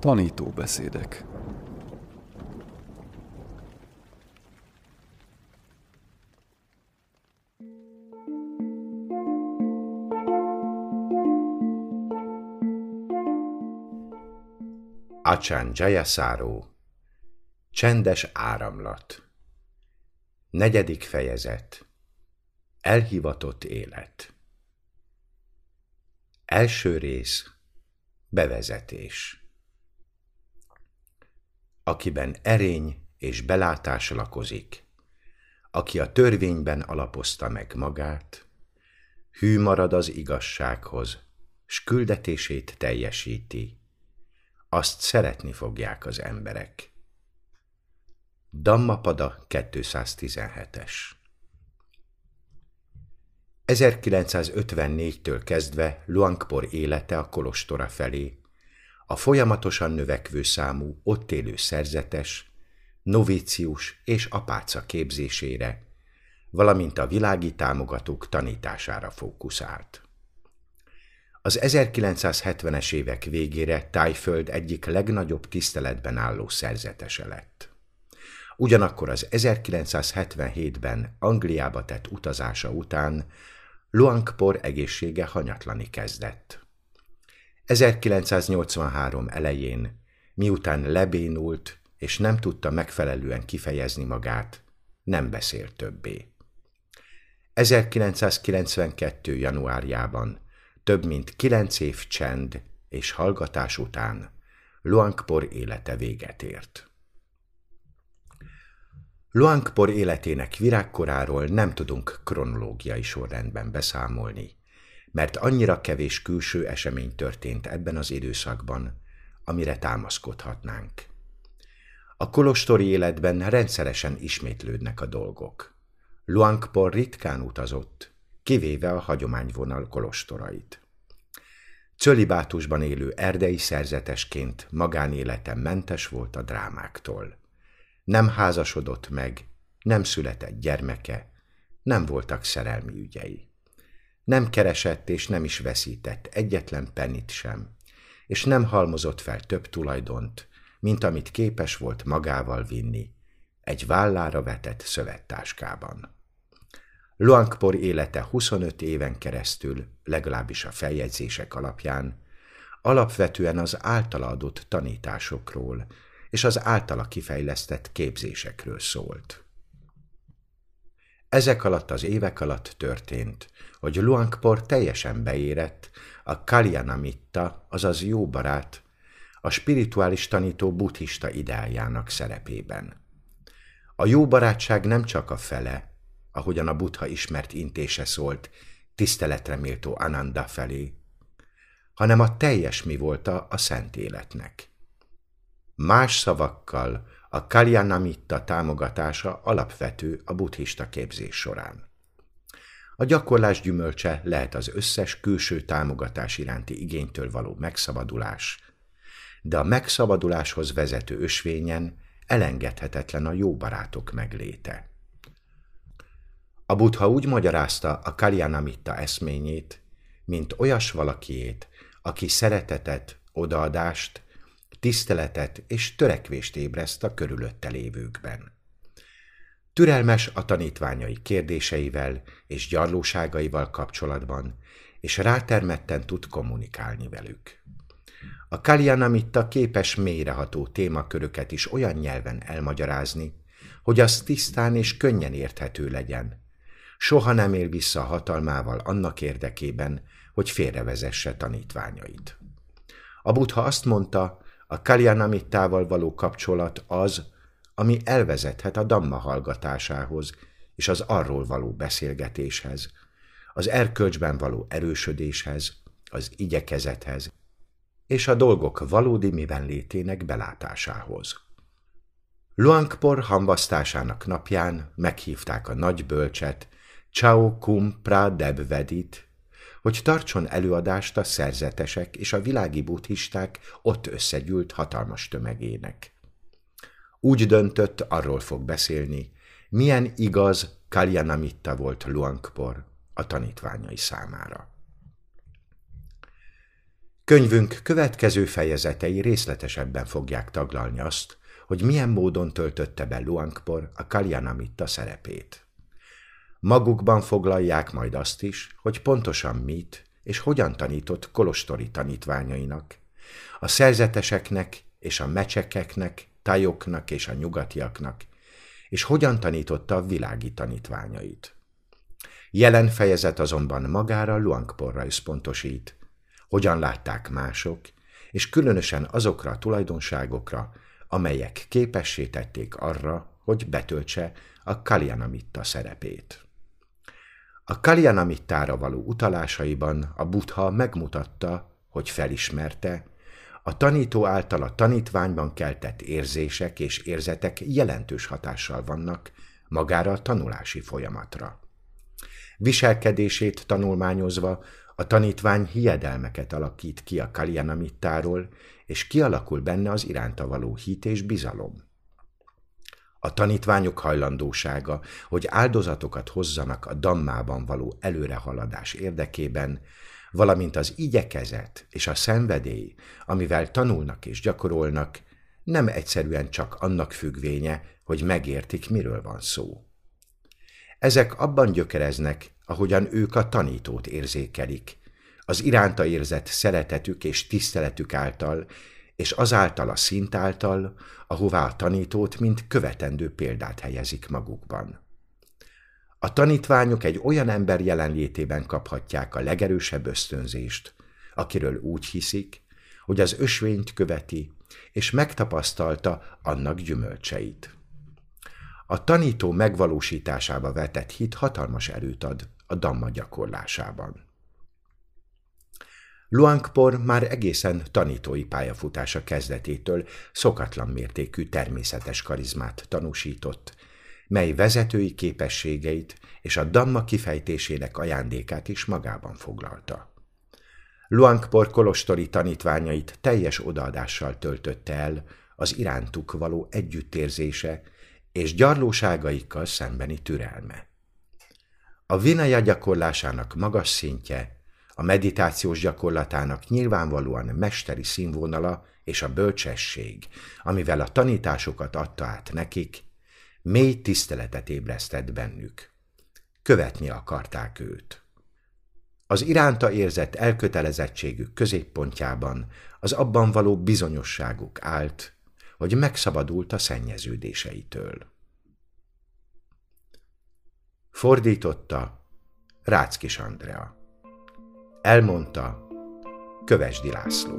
Tanítóbeszédek. Acsán Jayasáró Csendes áramlat. Negyedik fejezet. Elhivatott élet. Első rész. Bevezetés Akiben erény és belátás lakozik, aki a törvényben alapozta meg magát, hű marad az igazsághoz, s küldetését teljesíti, azt szeretni fogják az emberek. Dammapada 217-es 1954-től kezdve Luangpor élete a kolostora felé, a folyamatosan növekvő számú ott élő szerzetes, novícius és apáca képzésére, valamint a világi támogatók tanítására fókuszált. Az 1970-es évek végére Tájföld egyik legnagyobb tiszteletben álló szerzetese lett. Ugyanakkor az 1977-ben Angliába tett utazása után Luangpor egészsége hanyatlani kezdett. 1983 elején, miután lebénult és nem tudta megfelelően kifejezni magát, nem beszélt többé. 1992. januárjában több mint kilenc év csend és hallgatás után Luangpor élete véget ért. Luangpor életének virágkoráról nem tudunk kronológiai sorrendben beszámolni, mert annyira kevés külső esemény történt ebben az időszakban, amire támaszkodhatnánk. A kolostori életben rendszeresen ismétlődnek a dolgok. Luangpor ritkán utazott, kivéve a hagyományvonal kolostorait. Cölibátusban élő erdei szerzetesként magánélete mentes volt a drámáktól. Nem házasodott meg, nem született gyermeke, nem voltak szerelmi ügyei. Nem keresett és nem is veszített egyetlen penit sem, és nem halmozott fel több tulajdont, mint amit képes volt magával vinni egy vállára vetett szövettáskában. Luangpor élete 25 éven keresztül, legalábbis a feljegyzések alapján, alapvetően az általa adott tanításokról és az általa kifejlesztett képzésekről szólt. Ezek alatt az évek alatt történt, hogy Luangpor teljesen beérett a Kalyanamitta, azaz jó barát, a spirituális tanító buddhista ideáljának szerepében. A jó barátság nem csak a fele, ahogyan a buddha ismert intése szólt, tiszteletre méltó Ananda felé, hanem a teljes mi volt a szent életnek. Más szavakkal a Kalyanamitta támogatása alapvető a buddhista képzés során. A gyakorlás gyümölcse lehet az összes külső támogatás iránti igénytől való megszabadulás, de a megszabaduláshoz vezető ösvényen elengedhetetlen a jó barátok megléte. A buddha úgy magyarázta a Kalyanamitta eszményét, mint olyas valakiét, aki szeretetet, odaadást, tiszteletet és törekvést ébreszt a körülötte lévőkben. Türelmes a tanítványai kérdéseivel és gyarlóságaival kapcsolatban, és rátermetten tud kommunikálni velük. A Kalyanamitta képes mélyreható témaköröket is olyan nyelven elmagyarázni, hogy az tisztán és könnyen érthető legyen, soha nem él vissza a hatalmával annak érdekében, hogy félrevezesse tanítványait. A buddha azt mondta, a Kalyanamittával való kapcsolat az, ami elvezethet a Dhamma hallgatásához és az arról való beszélgetéshez, az erkölcsben való erősödéshez, az igyekezethez, és a dolgok valódi miben létének belátásához. Luangpor hamvasztásának napján meghívták a nagy bölcset, Chao Kum Pradeb Vedit, hogy tartson előadást a szerzetesek és a világi buddhisták ott összegyűlt hatalmas tömegének. Úgy döntött, arról fog beszélni, milyen igaz Kalyanamitta volt Luangpor a tanítványai számára. Könyvünk következő fejezetei részletesebben fogják taglalni azt, hogy milyen módon töltötte be Luangpor a Kalyanamitta szerepét. Magukban foglalják majd azt is, hogy pontosan mit és hogyan tanított kolostori tanítványainak, a szerzeteseknek és a mecsekeknek, tajoknak és a nyugatiaknak, és hogyan tanította a világi tanítványait. Jelen fejezet azonban magára Luangporra összpontosít, hogyan látták mások, és különösen azokra a tulajdonságokra, amelyek képessé tették arra, hogy betöltse a Kalyanamitta szerepét. A Kalyanamitára való utalásaiban a Buddha megmutatta, hogy felismerte, a tanító által a tanítványban keltett érzések és érzetek jelentős hatással vannak magára a tanulási folyamatra. Viselkedését tanulmányozva a tanítvány hiedelmeket alakít ki a Kalyanamitáról, és kialakul benne az iránta való hit és bizalom. A tanítványok hajlandósága, hogy áldozatokat hozzanak a dammában való előrehaladás érdekében, valamint az igyekezet és a szenvedély, amivel tanulnak és gyakorolnak, nem egyszerűen csak annak függvénye, hogy megértik, miről van szó. Ezek abban gyökereznek, ahogyan ők a tanítót érzékelik, az iránta érzett szeretetük és tiszteletük által, és azáltal a szint által, ahová a tanítót, mint követendő példát helyezik magukban. A tanítványok egy olyan ember jelenlétében kaphatják a legerősebb ösztönzést, akiről úgy hiszik, hogy az ösvényt követi, és megtapasztalta annak gyümölcseit. A tanító megvalósításába vetett hit hatalmas erőt ad a damma gyakorlásában. Luangpor már egészen tanítói pályafutása kezdetétől szokatlan mértékű természetes karizmát tanúsított, mely vezetői képességeit és a damma kifejtésének ajándékát is magában foglalta. Luangpor kolostori tanítványait teljes odaadással töltötte el az irántuk való együttérzése és gyarlóságaikkal szembeni türelme. A vinaja gyakorlásának magas szintje, a meditációs gyakorlatának nyilvánvalóan mesteri színvonala és a bölcsesség, amivel a tanításokat adta át nekik, mély tiszteletet ébresztett bennük. Követni akarták őt. Az iránta érzett elkötelezettségük középpontjában az abban való bizonyosságuk állt, hogy megszabadult a szennyeződéseitől. Fordította Ráckis Andrea. Elmondta Kövesdi László.